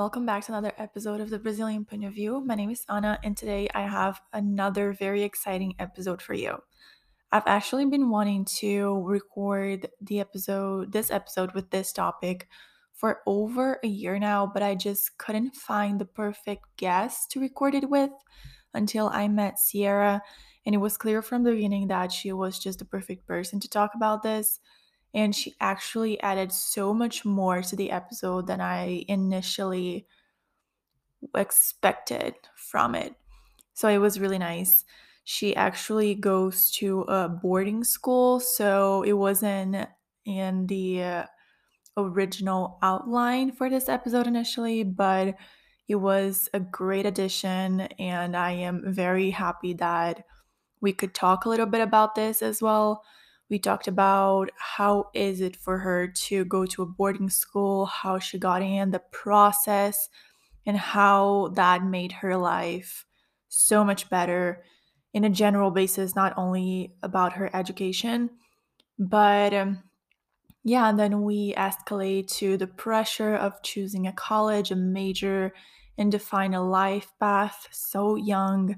welcome back to another episode of the Brazilian Point of View. My name is Ana, and today I have another very exciting episode for you. I've actually been wanting to record the episode, this episode with this topic for over a year now, but I just couldn't find the perfect guest to record it with until I met Sierra. And it was clear from the beginning that she was just the perfect person to talk about this and she actually added so much more to the episode than I initially expected from it. So it was really nice. She actually goes to a boarding school, so it wasn't in the original outline for this episode initially, but it was a great addition, and I am very happy that we could talk a little bit about this as well we talked about how is it for her to go to a boarding school how she got in the process and how that made her life so much better in a general basis not only about her education but um, yeah and then we escalate to the pressure of choosing a college a major and define a life path so young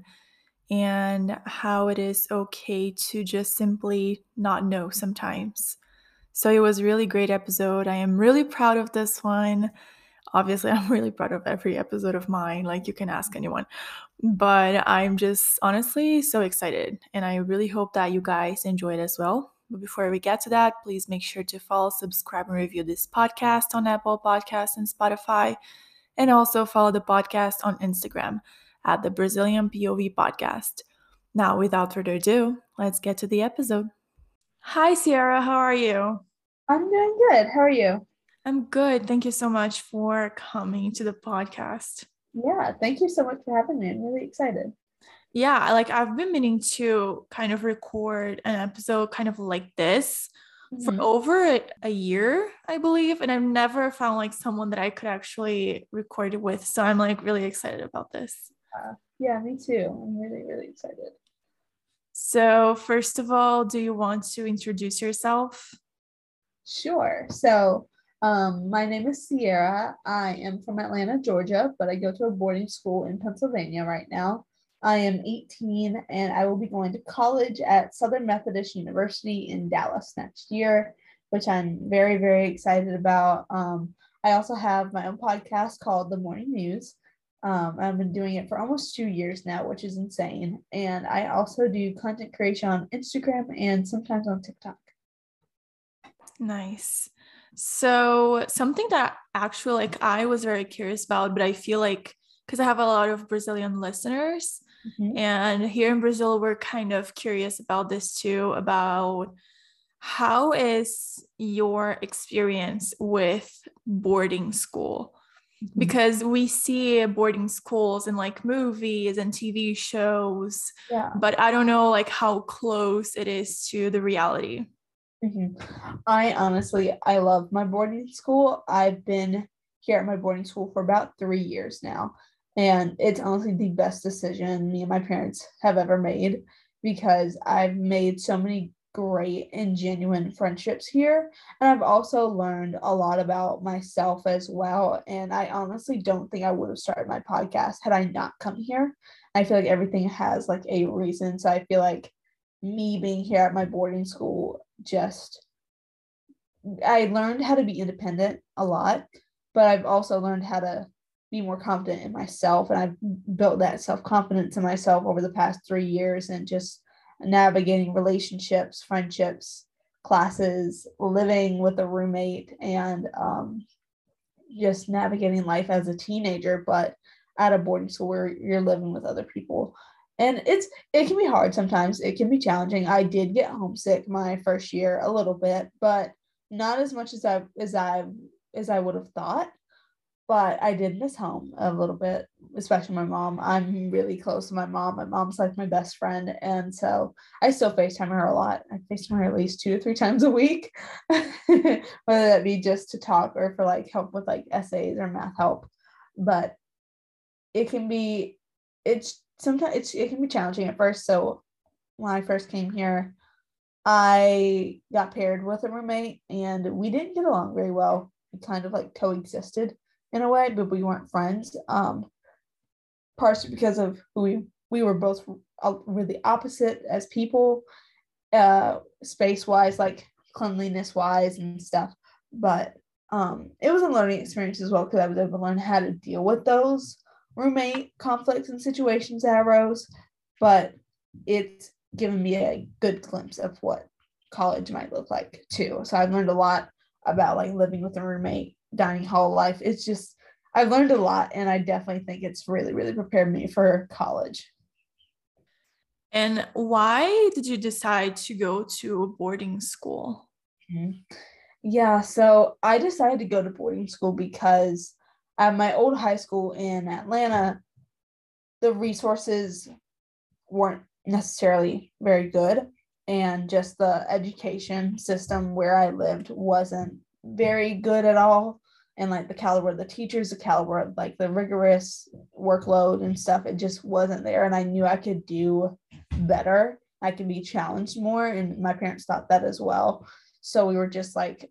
and how it is okay to just simply not know sometimes. So it was really great episode. I am really proud of this one. Obviously, I'm really proud of every episode of mine, like you can ask anyone. But I'm just honestly so excited and I really hope that you guys enjoyed it as well. But before we get to that, please make sure to follow, subscribe, and review this podcast on Apple Podcasts and Spotify. And also follow the podcast on Instagram at the Brazilian POV podcast. Now, without further ado, let's get to the episode. Hi, Sierra. How are you? I'm doing good. How are you? I'm good. Thank you so much for coming to the podcast. Yeah, thank you so much for having me. I'm really excited. Yeah, like I've been meaning to kind of record an episode kind of like this mm-hmm. for over a, a, year, I believe, and I've never found like someone that I could actually record it with. So I'm like really excited about this. Uh, yeah, me too. I'm really, really excited. So, first of all, do you want to introduce yourself? Sure. So, um, my name is Sierra. I am from Atlanta, Georgia, but I go to a boarding school in Pennsylvania right now. I am 18 and I will be going to college at Southern Methodist University in Dallas next year, which I'm very, very excited about. Um, I also have my own podcast called The Morning Muse, um, I've been doing it for almost two years now, which is insane. And I also do content creation on Instagram and sometimes on TikTok. Nice. So, something that actually like I was very curious about, but I feel like because I have a lot of Brazilian listeners, mm-hmm. and here in Brazil, we're kind of curious about this too about how is your experience with boarding school? Mm-hmm. because we see boarding schools in like movies and TV shows, yeah. but I don't know like how close it is to the reality. Mm-hmm. I honestly, I love my boarding school. I've been here at my boarding school for about three years now, and it's honestly the best decision me and my parents have ever made because I've made so many great and genuine friendships here. And I've also learned a lot about myself as well. And I honestly don't think I would have started my podcast had I not come here. I feel like everything has like a reason. So I feel like me being here at my boarding school just I learned how to be independent a lot, but I've also learned how to be more confident in myself and I've built that self-confidence in myself over the past 3 years and just navigating relationships, friendships, classes, living with a roommate, and um, just navigating life as a teenager, but at a boarding school where you're living with other people. And it's it can be hard sometimes. It can be challenging. I did get homesick my first year a little bit, but not as much as I as I as I would have thought but I did miss home a little bit, especially my mom. I'm really close to my mom. My mom's like my best friend. And so I still FaceTime her a lot. I FaceTime her at least two to three times a week, whether that be just to talk or for like help with like essays or math help. But it can be, it's sometimes it's, it can be challenging at first. So when I first came here, I got paired with a roommate and we didn't get along very well. We kind of like coexisted in a way, but we weren't friends. Um, partially because of who we we were both really opposite as people, uh, space wise, like cleanliness wise and stuff. But um, it was a learning experience as well because I was able to learn how to deal with those roommate conflicts and situations that arose. But it's given me a good glimpse of what college might look like too. So I've learned a lot about like living with a roommate, dining hall life. It's just I've learned a lot and I definitely think it's really, really prepared me for college. And why did you decide to go to a boarding school? Mm-hmm. Yeah, so I decided to go to boarding school because at my old high school in Atlanta, the resources weren't necessarily very good. And just the education system where I lived wasn't very good at all. And like the caliber of the teachers, the caliber of like the rigorous workload and stuff, it just wasn't there. And I knew I could do better. I could be challenged more. And my parents thought that as well. So we were just like,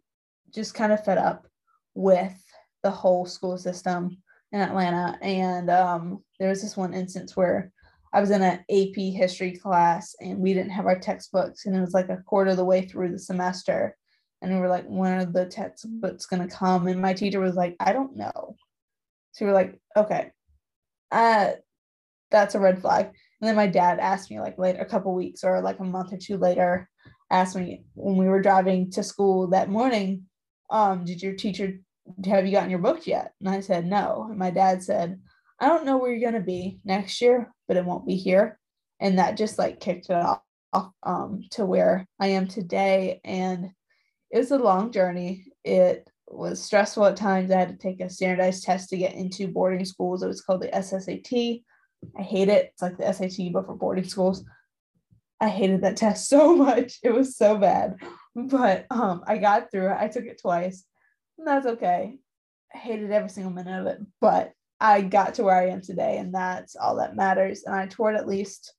just kind of fed up with the whole school system in Atlanta. And um, there was this one instance where I was in an AP history class and we didn't have our textbooks, and it was like a quarter of the way through the semester. And we were like, when are the textbooks to come? And my teacher was like, I don't know. So we were like, okay, uh, that's a red flag. And then my dad asked me like later, a couple weeks or like a month or two later, asked me when we were driving to school that morning, um, did your teacher have you gotten your book yet? And I said, no. And my dad said, I don't know where you're to be next year, but it won't be here. And that just like kicked it off um, to where I am today. And it was a long journey. It was stressful at times. I had to take a standardized test to get into boarding schools. It was called the SSAT. I hate it. It's like the SAT, but for boarding schools. I hated that test so much. It was so bad. But um, I got through it. I took it twice. And that's okay. I hated every single minute of it. But I got to where I am today, and that's all that matters. And I toured at least,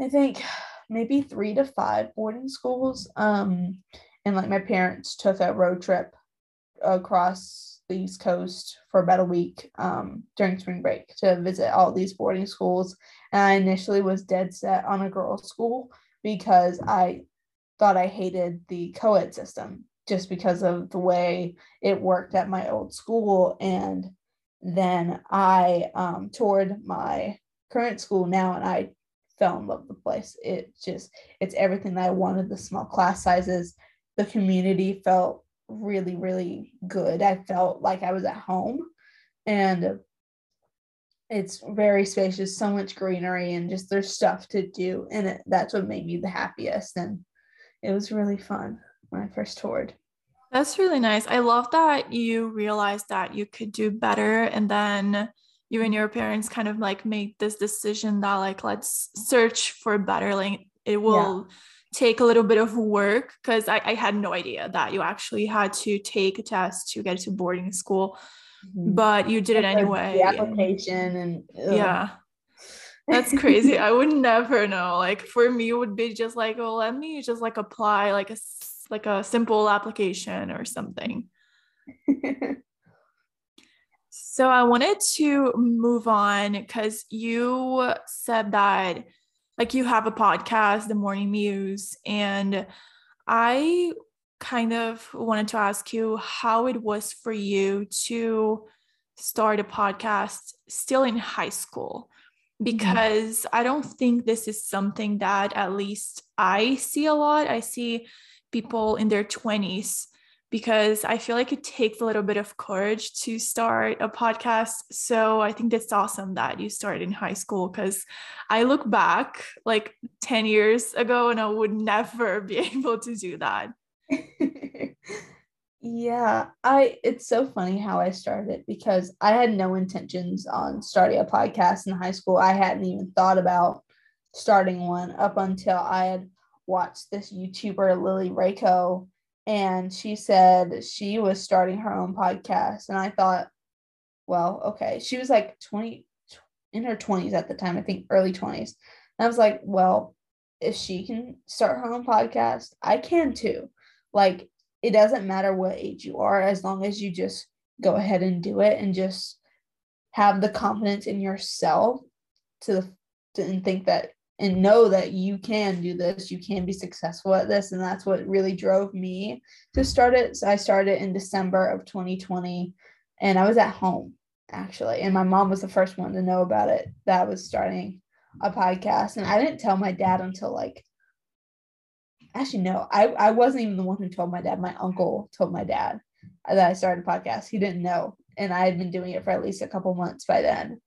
I think, maybe three to five boarding schools. Um, and like my parents took a road trip across the East Coast for about a week um, during spring break to visit all these boarding schools. And I initially was dead set on a girls' school because I thought I hated the co ed system just because of the way it worked at my old school. And then I um, toured my current school now and I fell in love with the place. It just, it's everything that I wanted the small class sizes. The community felt really, really good. I felt like I was at home and it's very spacious, so much greenery, and just there's stuff to do. And it, that's what made me the happiest. And it was really fun when I first toured. That's really nice. I love that you realized that you could do better and then you and your parents kind of like made this decision that like let's search for better like it will yeah. Take a little bit of work because I, I had no idea that you actually had to take a test to get to boarding school mm-hmm. but you did it anyway the application and, and yeah. That's crazy. I would never know. Like for me it would be just like oh let me just like apply like a like a simple application or something. so I wanted to move on because you said that like you have a podcast, The Morning Muse, and I kind of wanted to ask you how it was for you to start a podcast still in high school mm-hmm. because mm-hmm. I don't think this is something that at least I see a lot. I see people in their 20s because I feel like it takes a little bit of courage to start a podcast. So I think that's awesome that you started in high school because I look back like 10 years ago and I would never be able to do that. yeah, I it's so funny how I started because I had no intentions on starting a podcast in high school. I hadn't even thought about starting one up until I had watched this YouTuber, Lily Rayco, and she said she was starting her own podcast. And I thought, well, okay. She was like 20, in her 20s at the time, I think early 20s. And I was like, well, if she can start her own podcast, I can too. Like, it doesn't matter what age you are, as long as you just go ahead and do it and just have the confidence in yourself to, to and think that and know that you can do this you can be successful at this and that's what really drove me to start it. So i started in december of 2020 and i was at home actually and my mom was the first one to know about it that I was starting a podcast. And i didn't tell my dad until like actually no i, I wasn't even the one who told my dad. My uncle told my dad that i started a podcast. He didn't know and i had been doing it for at least a couple months by then.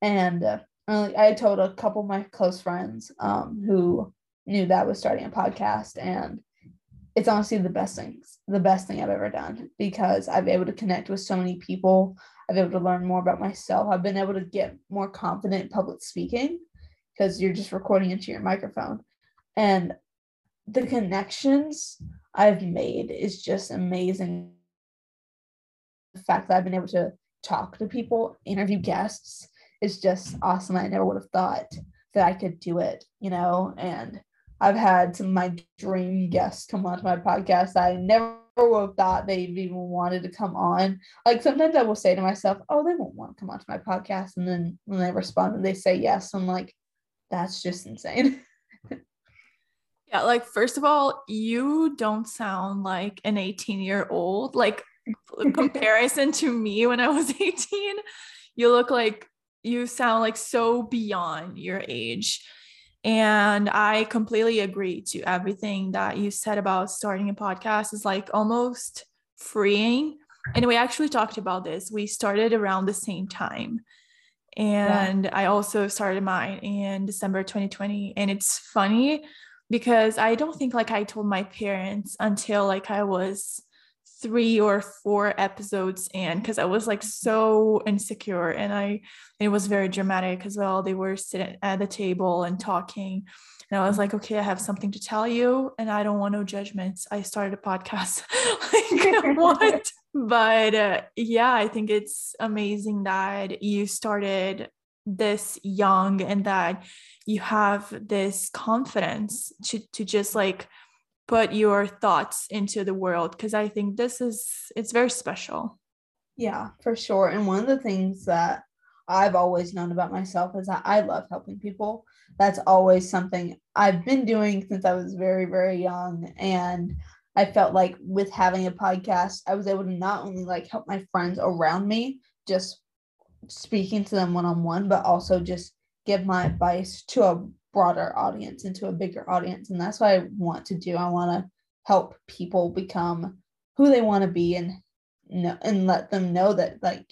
And uh, I told a couple of my close friends um, who knew that I was starting a podcast, and it's honestly the best things, the best thing I've ever done because I've been able to connect with so many people. I've been able to learn more about myself. I've been able to get more confident in public speaking because you're just recording into your microphone, and the connections I've made is just amazing. The fact that I've been able to talk to people, interview guests, is just awesome. I never would have thought that I could do it, you know, and I've had some of my dream guests come onto my podcast. I never would have thought they even wanted to come on. Like sometimes I will say to myself, oh, they won't want to come onto my podcast. And then when they respond and they say yes, I'm like, that's just insane. yeah, like first of all, you don't sound like an 18 year old. Like comparison to me when I was 18, you look like you sound like so beyond your age. And I completely agree to everything that you said about starting a podcast is like almost freeing. And we actually talked about this. We started around the same time. And yeah. I also started mine in December 2020. And it's funny because I don't think like I told my parents until like I was three or four episodes in because I was like so insecure and I it was very dramatic as well. They were sitting at the table and talking. And I was like, okay, I have something to tell you and I don't want no judgments. I started a podcast. like, what? But uh, yeah, I think it's amazing that you started this young and that you have this confidence to to just like put your thoughts into the world because I think this is it's very special. Yeah, for sure. And one of the things that I've always known about myself is that I love helping people. That's always something I've been doing since I was very, very young. And I felt like with having a podcast, I was able to not only like help my friends around me, just speaking to them one on one, but also just give my advice to a broader audience into a bigger audience. And that's what i want to do. I want to help people become who they want to be and know, and let them know that like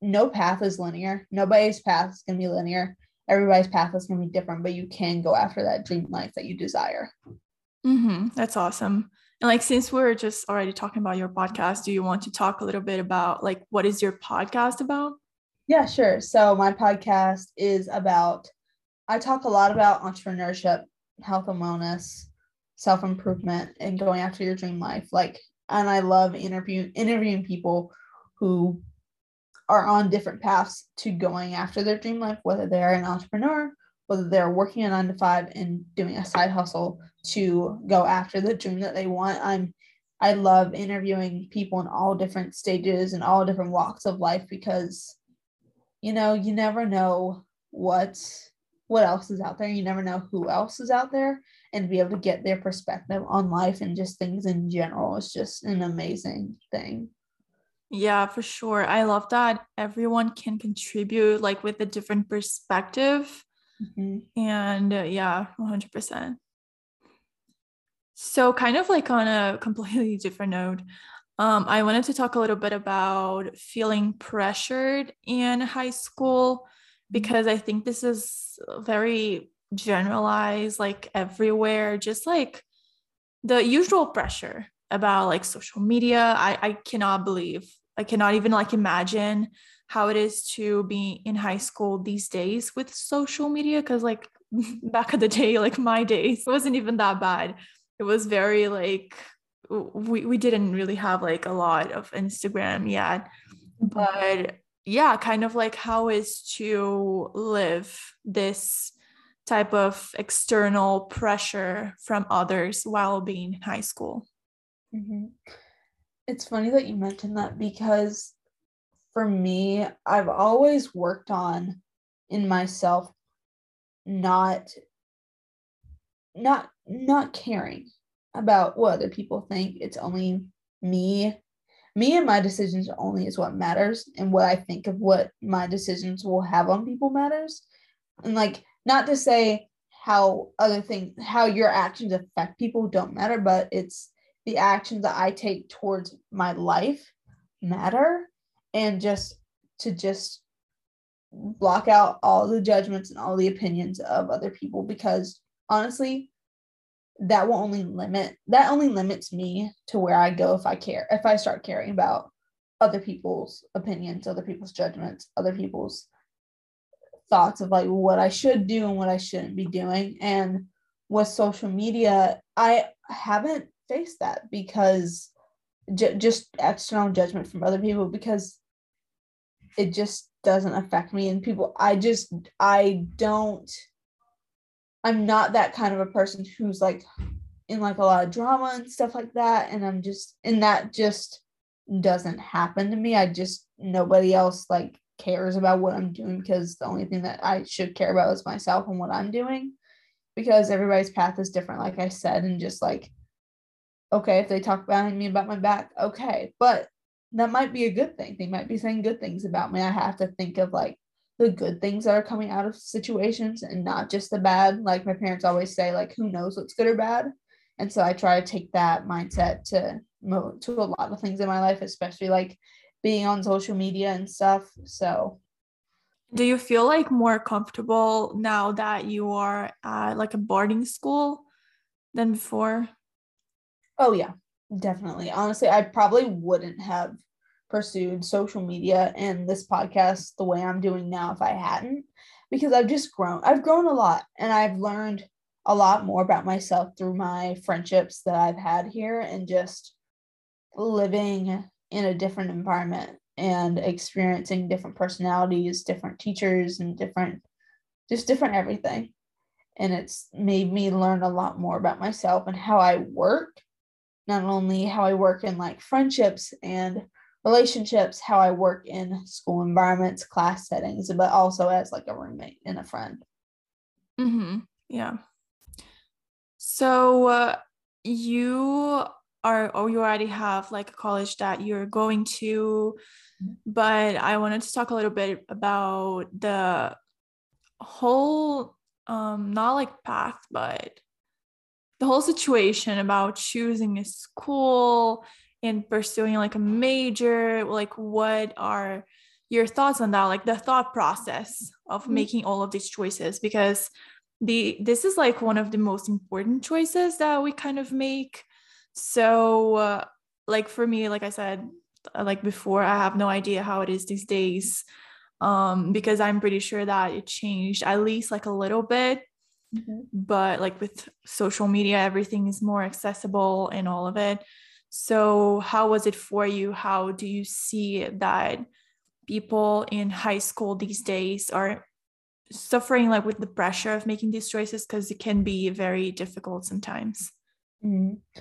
no path is linear. Nobody's path is going to be linear. Everybody's path is going to be different but you can go after that dream life that you desire. Mm-hmm. that's awesome. And like since we're just already talking about your podcast do you want to talk a little bit about like what is your podcast about? Yeah sure. So my podcast is about I talk a lot about entrepreneurship, health and wellness, self improvement, and going after your dream life. Like, and I love interviewing interviewing people who are on different paths to going after their dream life, whether they're an entrepreneur, whether they're working a nine to five and doing a side hustle to go after the dream that they want. I'm I love interviewing people in all different stages and all different walks of life because you know, you never know what what else is out there. You never know who else is out there, and to be able to get their perspective on life and just things in general is just an amazing thing. Yeah, for sure. I love that everyone can contribute like with a different perspective. Mm-hmm. And uh, yeah, 100%. So, kind of like on a completely different note, um, I wanted to talk a little bit about feeling pressured in high school because I think this is very generalized, like everywhere, just like the usual pressure about like social media. I, I cannot believe, I cannot even like imagine how it is to be in high school these days with social media. Cause like back in the day, like my days, it wasn't even that bad. It was very like, we, we didn't really have like a lot of Instagram yet. Mm-hmm. But yeah, kind of like how is to live this type of external pressure from others while being in high school. Mm-hmm. it's funny that you mentioned that because for me, I've always worked on in myself not not not caring about what other people think. It's only me. Me and my decisions only is what matters and what I think of what my decisions will have on people matters. And like not to say how other things how your actions affect people don't matter, but it's the actions that I take towards my life matter and just to just block out all the judgments and all the opinions of other people because honestly that will only limit that only limits me to where I go if I care if I start caring about other people's opinions, other people's judgments, other people's thoughts of like what I should do and what I shouldn't be doing. And with social media, I haven't faced that because just external judgment from other people because it just doesn't affect me and people I just I don't I'm not that kind of a person who's like in like a lot of drama and stuff like that and I'm just and that just doesn't happen to me. I just nobody else like cares about what I'm doing because the only thing that I should care about is myself and what I'm doing because everybody's path is different like I said and just like okay, if they talk about me about my back, okay. But that might be a good thing. They might be saying good things about me. I have to think of like the good things that are coming out of situations and not just the bad. Like my parents always say, like, who knows what's good or bad. And so I try to take that mindset to to a lot of things in my life, especially like being on social media and stuff. So do you feel like more comfortable now that you are at like a boarding school than before? Oh yeah, definitely. Honestly, I probably wouldn't have pursued social media and this podcast the way I'm doing now if I hadn't because I've just grown. I've grown a lot and I've learned a lot more about myself through my friendships that I've had here and just living in a different environment and experiencing different personalities, different teachers and different just different everything. And it's made me learn a lot more about myself and how I work not only how I work in like friendships and relationships, how I work in school environments, class settings, but also as like a roommate and a friend. Mm-hmm. Yeah. So uh, you are, or you already have like a college that you're going to, but I wanted to talk a little bit about the whole, um, not like path, but the whole situation about choosing a school and pursuing like a major like what are your thoughts on that like the thought process of mm-hmm. making all of these choices because the this is like one of the most important choices that we kind of make so uh, like for me like i said uh, like before i have no idea how it is these days um because i'm pretty sure that it changed at least like a little bit Mm-hmm. But like with social media, everything is more accessible and all of it. So, how was it for you? How do you see that people in high school these days are suffering like with the pressure of making these choices because it can be very difficult sometimes? Mm-hmm.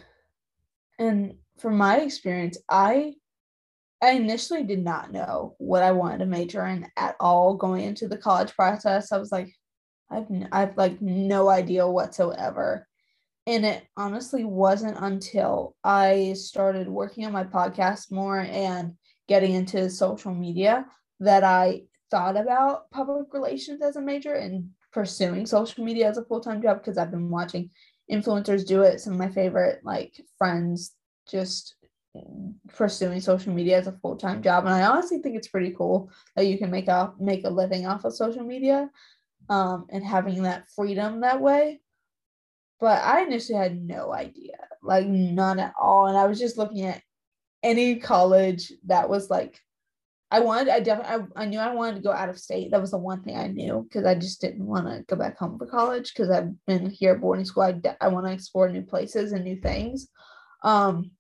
And from my experience, I I initially did not know what I wanted to major in at all going into the college process. I was like, I've I've like no idea whatsoever. And it honestly wasn't until I started working on my podcast more and getting into social media that I thought about public relations as a major and pursuing social media as a full-time job because I've been watching influencers do it. Some of my favorite like friends just pursuing social media as a full-time job and I honestly think it's pretty cool that you can make a make a living off of social media um, and having that freedom that way. But I initially had no idea, like none at all. And I was just looking at any college that was like, I wanted, I definitely, I, I knew I wanted to go out of state. That was the one thing I knew because I just didn't want to go back home for college because I've been here at boarding school. I, de- I want to explore new places and new things. Um,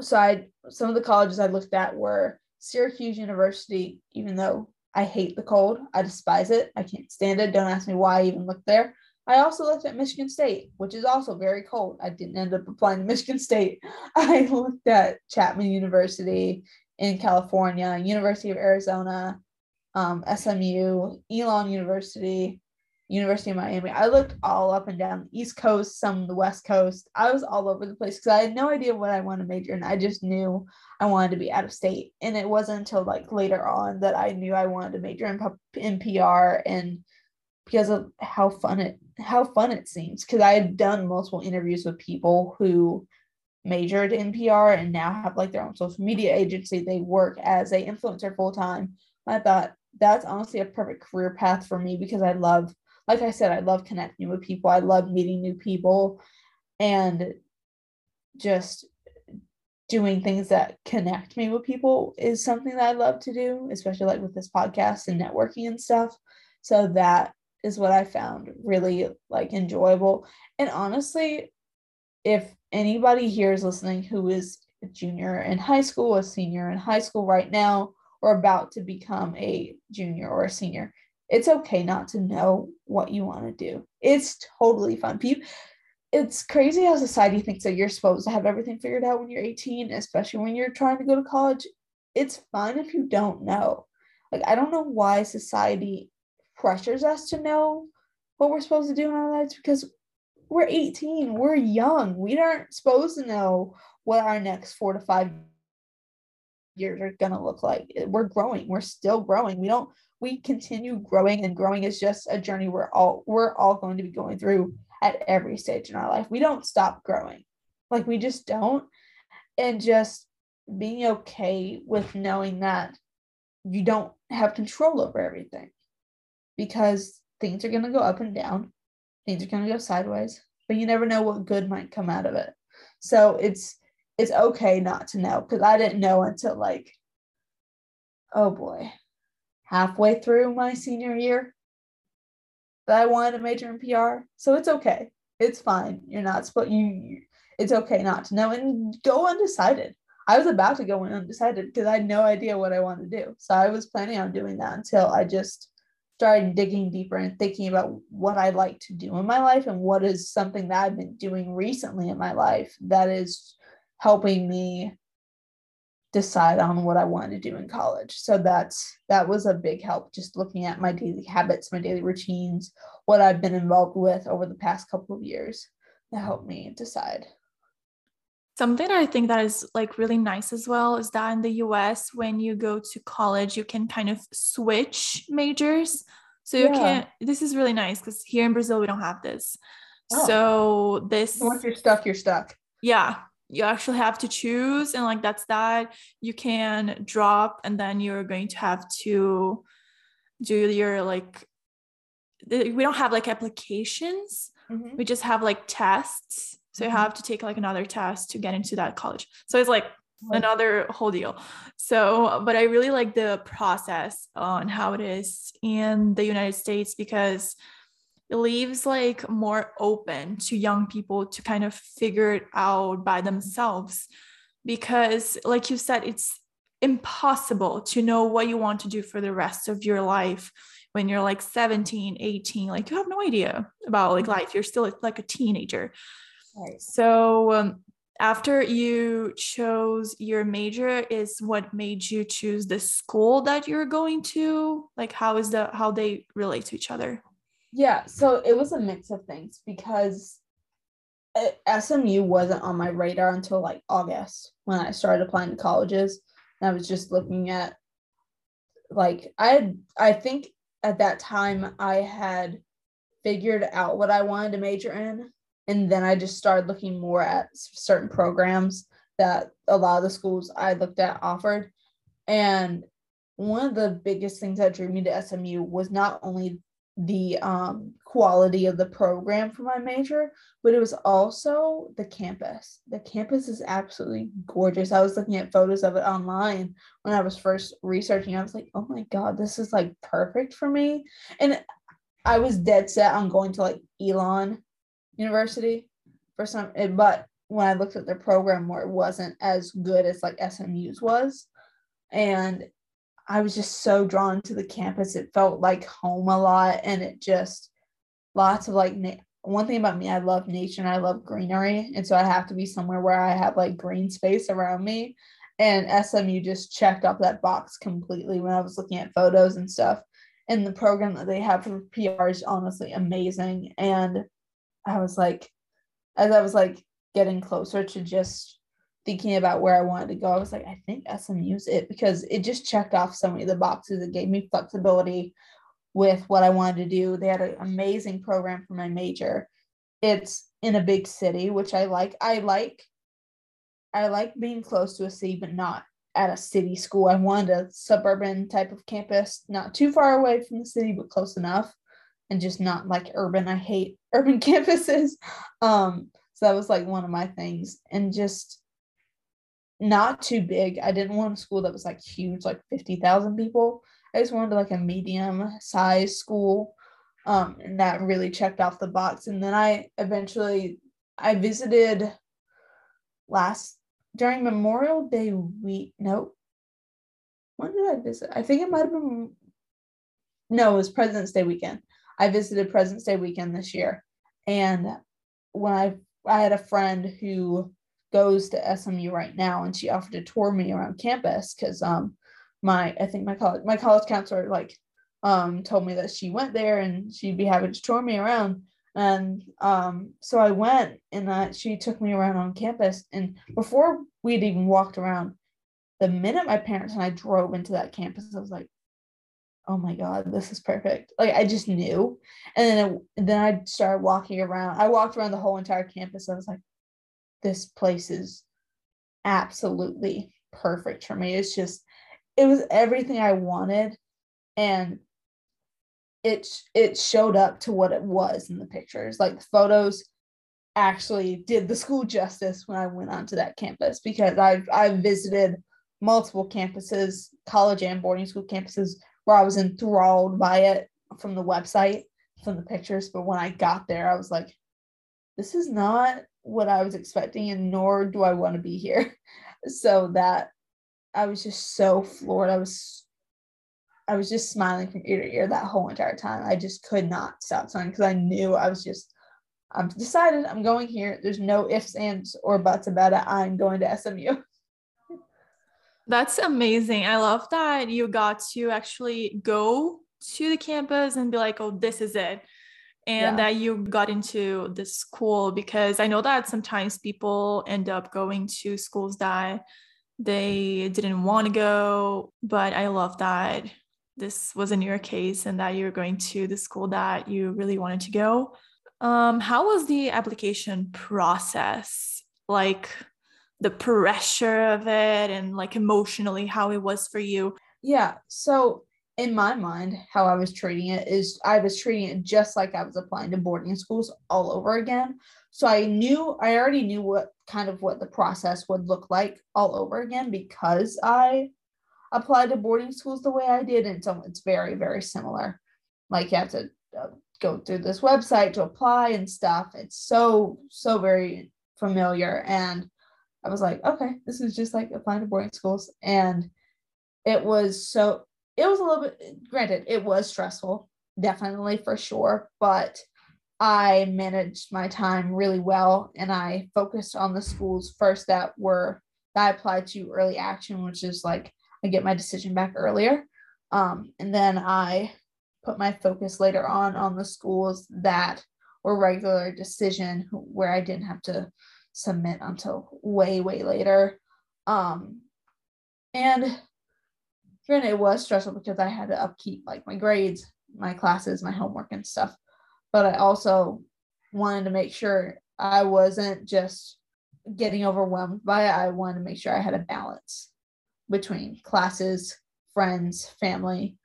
so I, some of the colleges I looked at were Syracuse University, even though I hate the cold. I despise it. I can't stand it. Don't ask me why I even look there. I also looked at Michigan State, which is also very cold. I didn't end up applying to Michigan State. I looked at Chapman University in California, University of Arizona, um, SMU, Elon University, University of Miami. I looked all up and down the East Coast, some the West Coast. I was all over the place because I had no idea what I wanted to major in. I just knew I wanted to be out of state. And it wasn't until like later on that I knew I wanted to major in, in PR and because of how fun it how fun it seems. Because I had done multiple interviews with people who majored in PR and now have like their own social media agency. They work as a influencer full time. I thought that's honestly a perfect career path for me because I love like I said, I love connecting with people. I love meeting new people and just doing things that connect me with people is something that I love to do, especially like with this podcast and networking and stuff. So that is what I found really like enjoyable. And honestly, if anybody here is listening who is a junior in high school, a senior in high school right now, or about to become a junior or a senior, it's okay not to know what you want to do. It's totally fun. People, it's crazy how society thinks that you're supposed to have everything figured out when you're 18, especially when you're trying to go to college. It's fun if you don't know. Like, I don't know why society pressures us to know what we're supposed to do in our lives because we're 18, we're young. We aren't supposed to know what our next four to five years are going to look like. We're growing, we're still growing. We don't we continue growing and growing is just a journey we're all we're all going to be going through at every stage in our life we don't stop growing like we just don't and just being okay with knowing that you don't have control over everything because things are going to go up and down things are going to go sideways but you never know what good might come out of it so it's it's okay not to know because i didn't know until like oh boy halfway through my senior year that I wanted to major in PR. So it's okay. It's fine. You're not supposed you, you it's okay not to know and go undecided. I was about to go undecided because I had no idea what I wanted to do. So I was planning on doing that until I just started digging deeper and thinking about what I like to do in my life and what is something that I've been doing recently in my life that is helping me decide on what I want to do in college. So that's that was a big help just looking at my daily habits, my daily routines, what I've been involved with over the past couple of years to help me decide. Something that I think that is like really nice as well is that in the US when you go to college you can kind of switch majors. So you yeah. can this is really nice cuz here in Brazil we don't have this. Oh. So this once you're stuck, you're stuck. Yeah you actually have to choose and like that's that you can drop and then you're going to have to do your like we don't have like applications mm-hmm. we just have like tests so mm-hmm. you have to take like another test to get into that college. So it's like right. another whole deal. So but i really like the process on how it is in the united states because it leaves like more open to young people to kind of figure it out by themselves because like you said it's impossible to know what you want to do for the rest of your life when you're like 17 18 like you have no idea about like life. You're still like a teenager right. so um, after you chose your major is what made you choose the school that you're going to like how is the how they relate to each other yeah, so it was a mix of things because SMU wasn't on my radar until like August when I started applying to colleges. And I was just looking at like I had I think at that time I had figured out what I wanted to major in and then I just started looking more at certain programs that a lot of the schools I looked at offered and one of the biggest things that drew me to SMU was not only the um, quality of the program for my major, but it was also the campus. The campus is absolutely gorgeous. I was looking at photos of it online when I was first researching. I was like, oh my God, this is like perfect for me. And I was dead set on going to like Elon University for some, eh, but when I looked at their program more, it wasn't as good as like SMU's was. And I was just so drawn to the campus. It felt like home a lot and it just lots of like na- one thing about me, I love nature and I love greenery. And so I have to be somewhere where I have like green space around me. And SMU just checked off that box completely when I was looking at photos and stuff. And the program that they have for PR is honestly amazing. And I was like, as I was like getting closer to just thinking about where I wanted to go, I was like, I think SMU's it because it just checked off so many of the boxes. It gave me flexibility with what I wanted to do. They had an amazing program for my major. It's in a big city, which I like. I like I like being close to a city, but not at a city school. I wanted a suburban type of campus, not too far away from the city, but close enough, and just not like urban. I hate urban campuses. Um, so that was like one of my things, and just not too big. I didn't want a school that was like huge, like fifty thousand people. I just wanted like a medium size school. Um, and that really checked off the box. And then I eventually I visited last during Memorial Day week. Nope. When did I visit? I think it might have been no, it was President's Day weekend. I visited President's Day weekend this year. And when I I had a friend who goes to SMU right now and she offered to tour me around campus because um my I think my college my college counselor like um told me that she went there and she'd be happy to tour me around and um so I went and uh, she took me around on campus and before we'd even walked around the minute my parents and I drove into that campus I was like oh my god this is perfect. Like I just knew. And then then I started walking around. I walked around the whole entire campus. I was like this place is absolutely perfect for me. It's just it was everything I wanted. And it it showed up to what it was in the pictures. Like the photos actually did the school justice when I went onto that campus because I've I've visited multiple campuses, college and boarding school campuses, where I was enthralled by it from the website, from the pictures. But when I got there, I was like, this is not what I was expecting, and nor do I want to be here. So that I was just so floored. I was I was just smiling from ear to ear that whole entire time. I just could not stop smiling because I knew I was just I'm decided I'm going here. There's no ifs, ands, or buts about it. I'm going to SMU. That's amazing. I love that you got to actually go to the campus and be like, oh, this is it. And yeah. that you got into the school because I know that sometimes people end up going to schools that they didn't want to go. But I love that this was in your case and that you're going to the school that you really wanted to go. Um, how was the application process? Like the pressure of it and like emotionally how it was for you? Yeah. So in my mind, how I was treating it is I was treating it just like I was applying to boarding schools all over again. So I knew I already knew what kind of what the process would look like all over again because I applied to boarding schools the way I did, and so it's very very similar. Like you have to uh, go through this website to apply and stuff. It's so so very familiar, and I was like, okay, this is just like applying to boarding schools, and it was so it was a little bit. Granted, it was stressful, definitely for sure, but I managed my time really well and I focused on the schools first that were that I applied to early action, which is like I get my decision back earlier. Um, and then I put my focus later on on the schools that were regular decision where I didn't have to submit until way, way later. Um, and granted, it was stressful because I had to upkeep like my grades, my classes, my homework, and stuff but I also wanted to make sure I wasn't just getting overwhelmed by it. I wanted to make sure I had a balance between classes, friends, family,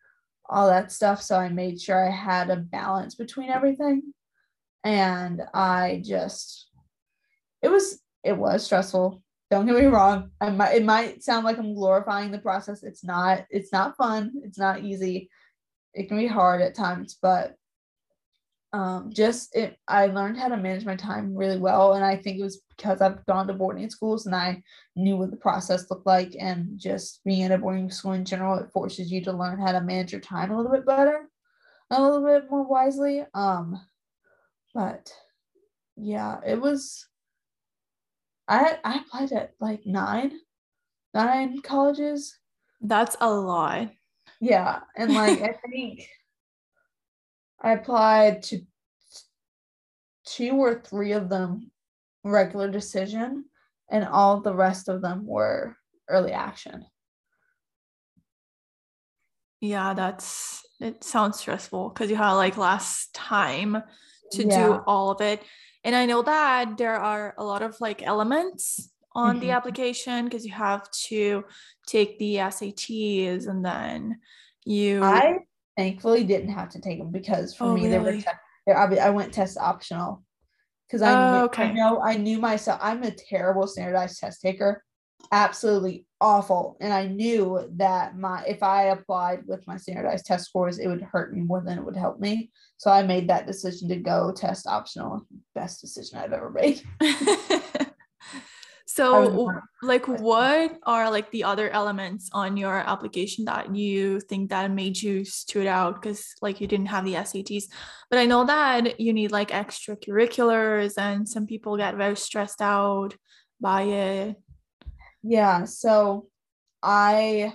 all that stuff. So I made sure I had a balance between everything. And I just, it was, it was stressful. Don't get me wrong. I might, it might sound like I'm glorifying the process. It's not, it's not fun. It's not easy. It can be hard at times, but um, just it, I learned how to manage my time really well, and I think it was because I've gone to boarding schools and I knew what the process looked like, and just being in a boarding school in general, it forces you to learn how to manage your time a little bit better, a little bit more wisely. Um, but yeah, it was. I I applied at like nine, nine colleges. That's a lot. Yeah, and like I think I applied to two or three of them regular decision, and all the rest of them were early action. Yeah, that's it sounds stressful because you had like last time to Yeah. do all of it. And I know that there are a lot of like elements on the Mhm. application because you have to take the SATs and then you I thankfully didn't have to take them because for Oh, me they were really? te- I, I went test optional because I, Oh, knew, okay. I know I knew myself I'm a terrible standardized test taker absolutely awful. And I knew that my if I applied with my standardized test scores it would hurt me more than it would help me. So I made that decision to go test optional best decision I've ever made. So was w- not- like what are like the other elements on your application that you think that made you stood out? Because like you didn't have the SATs but I know that you need like extracurriculars and some people get very stressed out by it Yeah, so I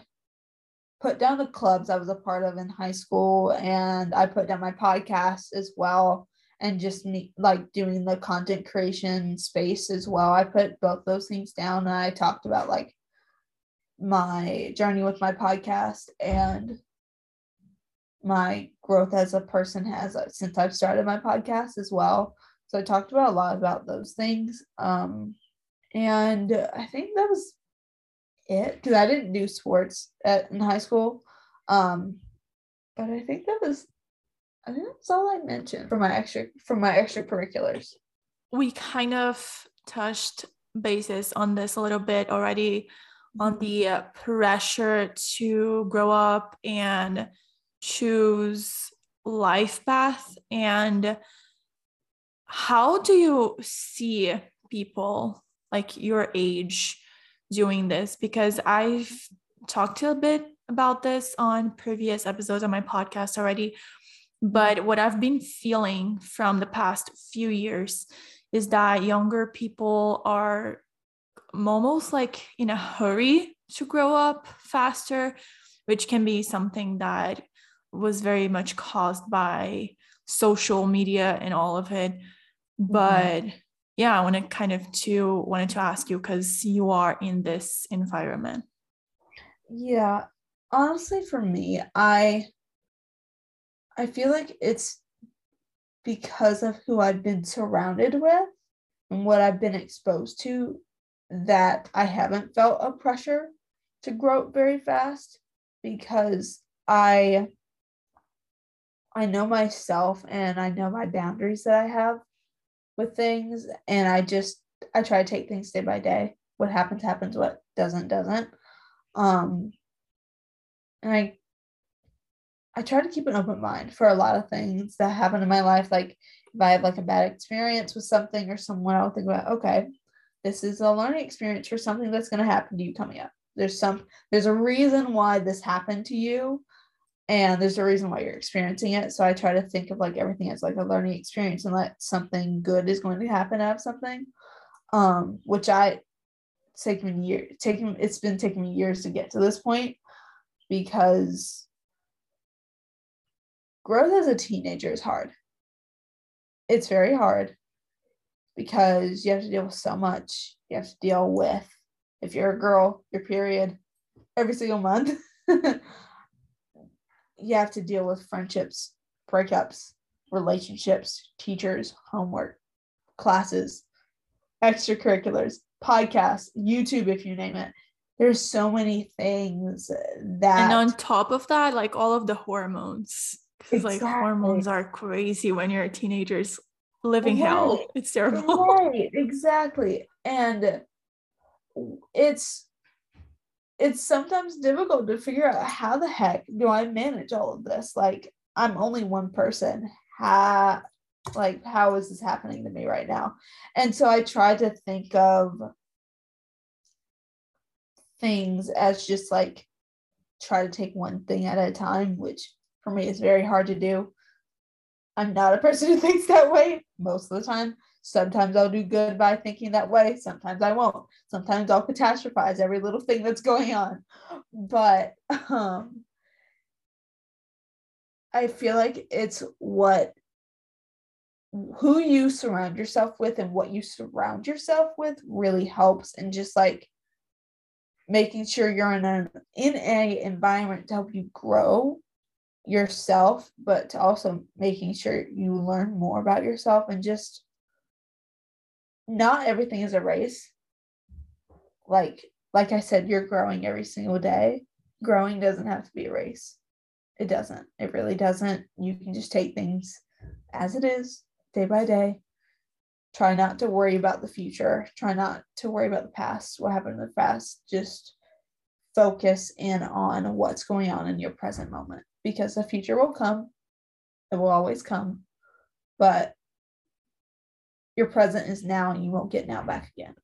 put down the clubs I was a part of in high school, and I put down my podcast as well, and just me like doing the content creation space as well. I put both those things down, and I talked about like my journey with my podcast and my growth as a person has uh, since I've started my podcast as well. So I talked about a lot about those things. Um, and I think that was it because I didn't do sports at, in high school. Um, but I think that was I think that's all I mentioned for my extra for my extracurriculars. we kind of touched bases on this a little bit already on the pressure to grow up and choose life path and how do you see people like your age doing this because i've talked a bit about this on previous episodes of my podcast already but what I've been feeling from the past few years is that younger people are almost like in a hurry to grow up faster, which can be something that was very much caused by social media and all of it. Mm-hmm. But yeah, I want to kind of to wanted to ask you because you are in this environment. Yeah, honestly, for me, I I feel like it's because of who I've been surrounded with and what I've been exposed to that I haven't felt a pressure to grow very fast because I I know myself and I know my boundaries that I have with things and I just I try to take things day by day. What happens happens, what doesn't doesn't. Um and I I try to keep an open mind for a lot of things that happen in my life. Like if I have like a bad experience with something or someone, I'll think about, okay, this is a learning experience for something that's going to happen to you coming up. There's some, there's a reason why this happened to you, and there's a reason why you're experiencing it. So I try to think of like everything as like a learning experience and that something good is going to happen out of something. Um, which I taken me years, taking it's been taking me years to get to this point because growth as a teenager is hard. It's very hard because you have to deal with so much. You have to deal with, if you're a girl, your period every single month. you have to deal with friendships, breakups, relationships, teachers, homework, classes, extracurriculars, podcasts, YouTube, if you name it. There's so many things that And on top of that, like all of the hormones. Because like hormones are crazy when you're a teenager's living hell. It's terrible. right exactly and it's it's sometimes difficult to figure out how the heck do i manage all of this? Like i'm only one person. How like how is this happening to me right now? And so i try to think of things as just like try to take one thing at a time which for me is very hard to do. I'm not a person who thinks that way most of the time. Sometimes I'll do good by thinking that way. Sometimes I won't. Sometimes I'll catastrophize every little thing that's going on. But um, I feel like it's what who you surround yourself with and what you surround yourself with really helps and just like making sure you're in an in a environment to help you grow yourself but to also making sure you learn more about yourself and just not everything is a race. Like like i said you're growing every single day. Growing doesn't have to be a race. It doesn't. It really doesn't. You can just take things as it is day by day. Try not to worry about the future. Try not to worry about the past what happened in the past. Just focus in on what's going on in your present moment because the future will come. It will always come. But your present is now and you won't get now back again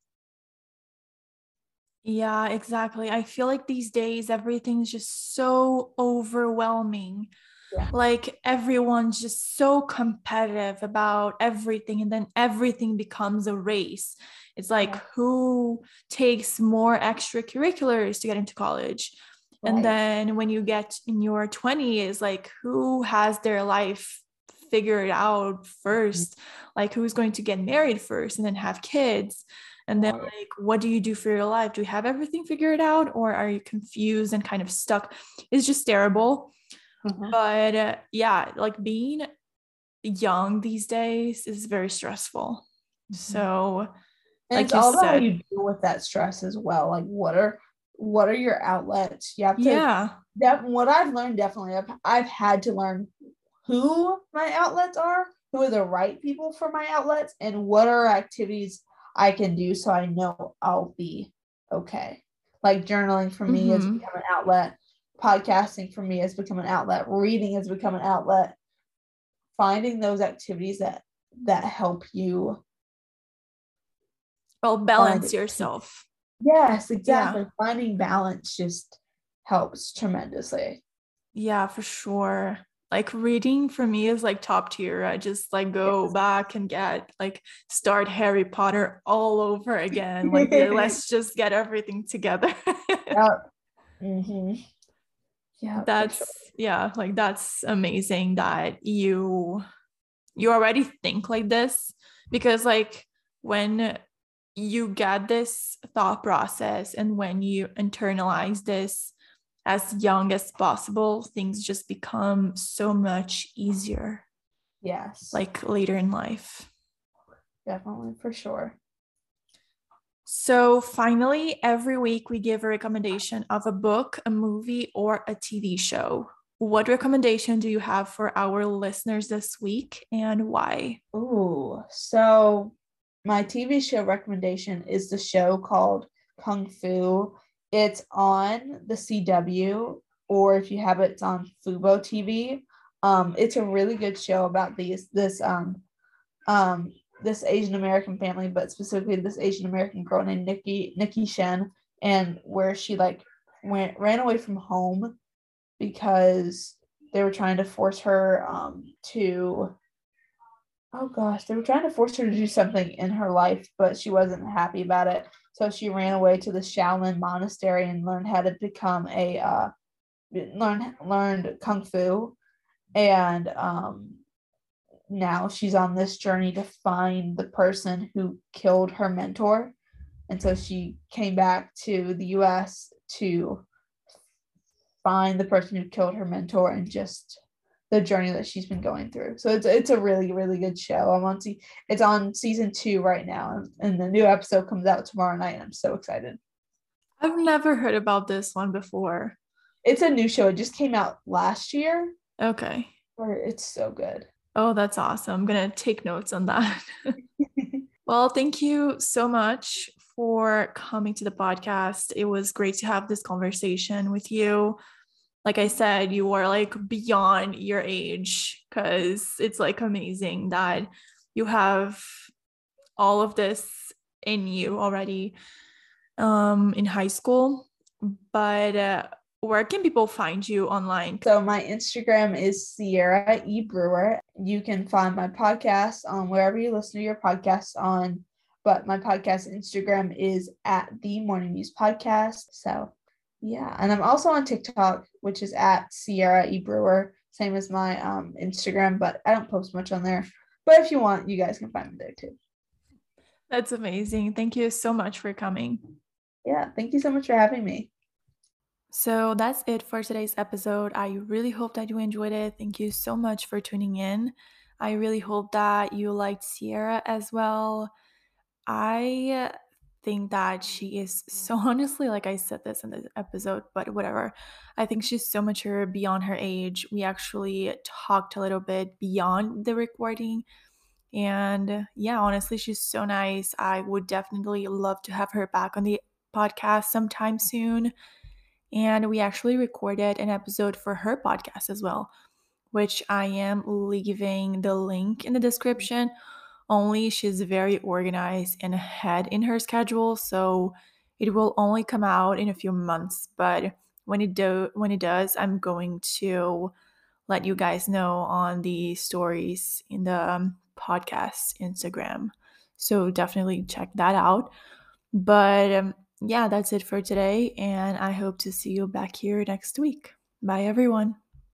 yeah exactly i feel like these days everything's just so overwhelming yeah. like everyone's just so competitive about everything and then everything becomes a race it's like yeah. who takes more extracurriculars to get into college right. and then when you get in your 20s like who has their life figured out 1st mm-hmm. like who's going to get married first and then have kids. And then like what do you do for your life? Do you have everything figured out or are you confused and kind of stuck? It's just terrible. Mm-hmm. but uh, yeah like being young these days is very stressful. Mm-hmm. so and like it's all about how you deal with that stress as well. Like what are what are your outlets? You have to yeah. that what i've learned definitely I've, I've had to learn who my outlets are who are the right people for my outlets and what are activities I can do so I know I'll be okay. Like journaling for me mm-hmm. has become an outlet, podcasting for me has become an outlet, reading has become an outlet. Finding those activities that that help you well balance yourself. Yes, exactly. Yeah. Finding balance just helps tremendously. Yeah, for sure like reading for me is like top tier. I just like go yes. back and get like start Harry Potter all over again. Like let's just get everything together. yep. Mm-hmm. Yeah. That's sure. yeah, like that's amazing that you you already think like this because like when you get this thought process and when you internalize this as young as possible, things just become so much easier. Yes. Like later in life. Definitely, for sure. So, finally, every week we give a recommendation of a book, a movie, or a TV show. What recommendation do you have for our listeners this week and why? Oh, so my TV show recommendation is the show called Kung Fu it's on the CW, or if you have it, it's on Fubo TV. Um, it's a really good show about these this um um this Asian American family, but specifically this Asian American girl named Nicky Nicky Shen, and where she like went ran away from home because they were trying to force her um to oh gosh they were trying to force her to do something in her life but she wasn't happy about it so she ran away to the Shaolin monastery and learned how to become a uh, learn learned kung fu, and um, now she's on this journey to find the person who killed her mentor, and so she came back to the U.S. to find the person who killed her mentor and just the journey that she's been going through. So it's it's a really really good show. I'm on see it's on season two right now, and the new episode comes out tomorrow night. I'm so excited. I've never heard about this one before. It's a new show. It just came out last year. Okay. It's so good. Oh, that's awesome. I'm gonna take notes on that. well, thank you so much for coming to the podcast. It was great to have this conversation with you like I said, you are like beyond your age because it's like amazing that you have all of this in you already um, in high school. But uh, where can people find you online? So my Instagram is Sierra E Brewer. You can find my podcast on wherever you listen to your podcasts on, but my podcast Instagram is at the Morning Muse Podcast. So yeah, and I'm also on TikTok, which is at Sierra E Brewer, same as my um, Instagram, but I don't post much on there. But if you want, you guys can find me there too. That's amazing. Thank you so much for coming. Yeah, thank you so much for having me. So that's it for today's episode. I really hope that you enjoyed it. Thank you so much for tuning in. I really hope that you liked Sierra as well. I think that she is so honestly, like I said this in the episode, but whatever. I think she's so mature beyond her age. We actually talked a little bit beyond the recording. And yeah, honestly, she's so nice. I would definitely love to have her back on the podcast sometime soon. And we actually recorded an episode for her podcast as well, which I am leaving the link in the description. Only she's very organized and ahead in her schedule, so it will only come out in a few months. But when it do when it does, I'm going to let you guys know on the stories in the um, podcast Instagram. So definitely check that out. But um, yeah, that's it for today. And I hope to see you back here next week. Bye, everyone.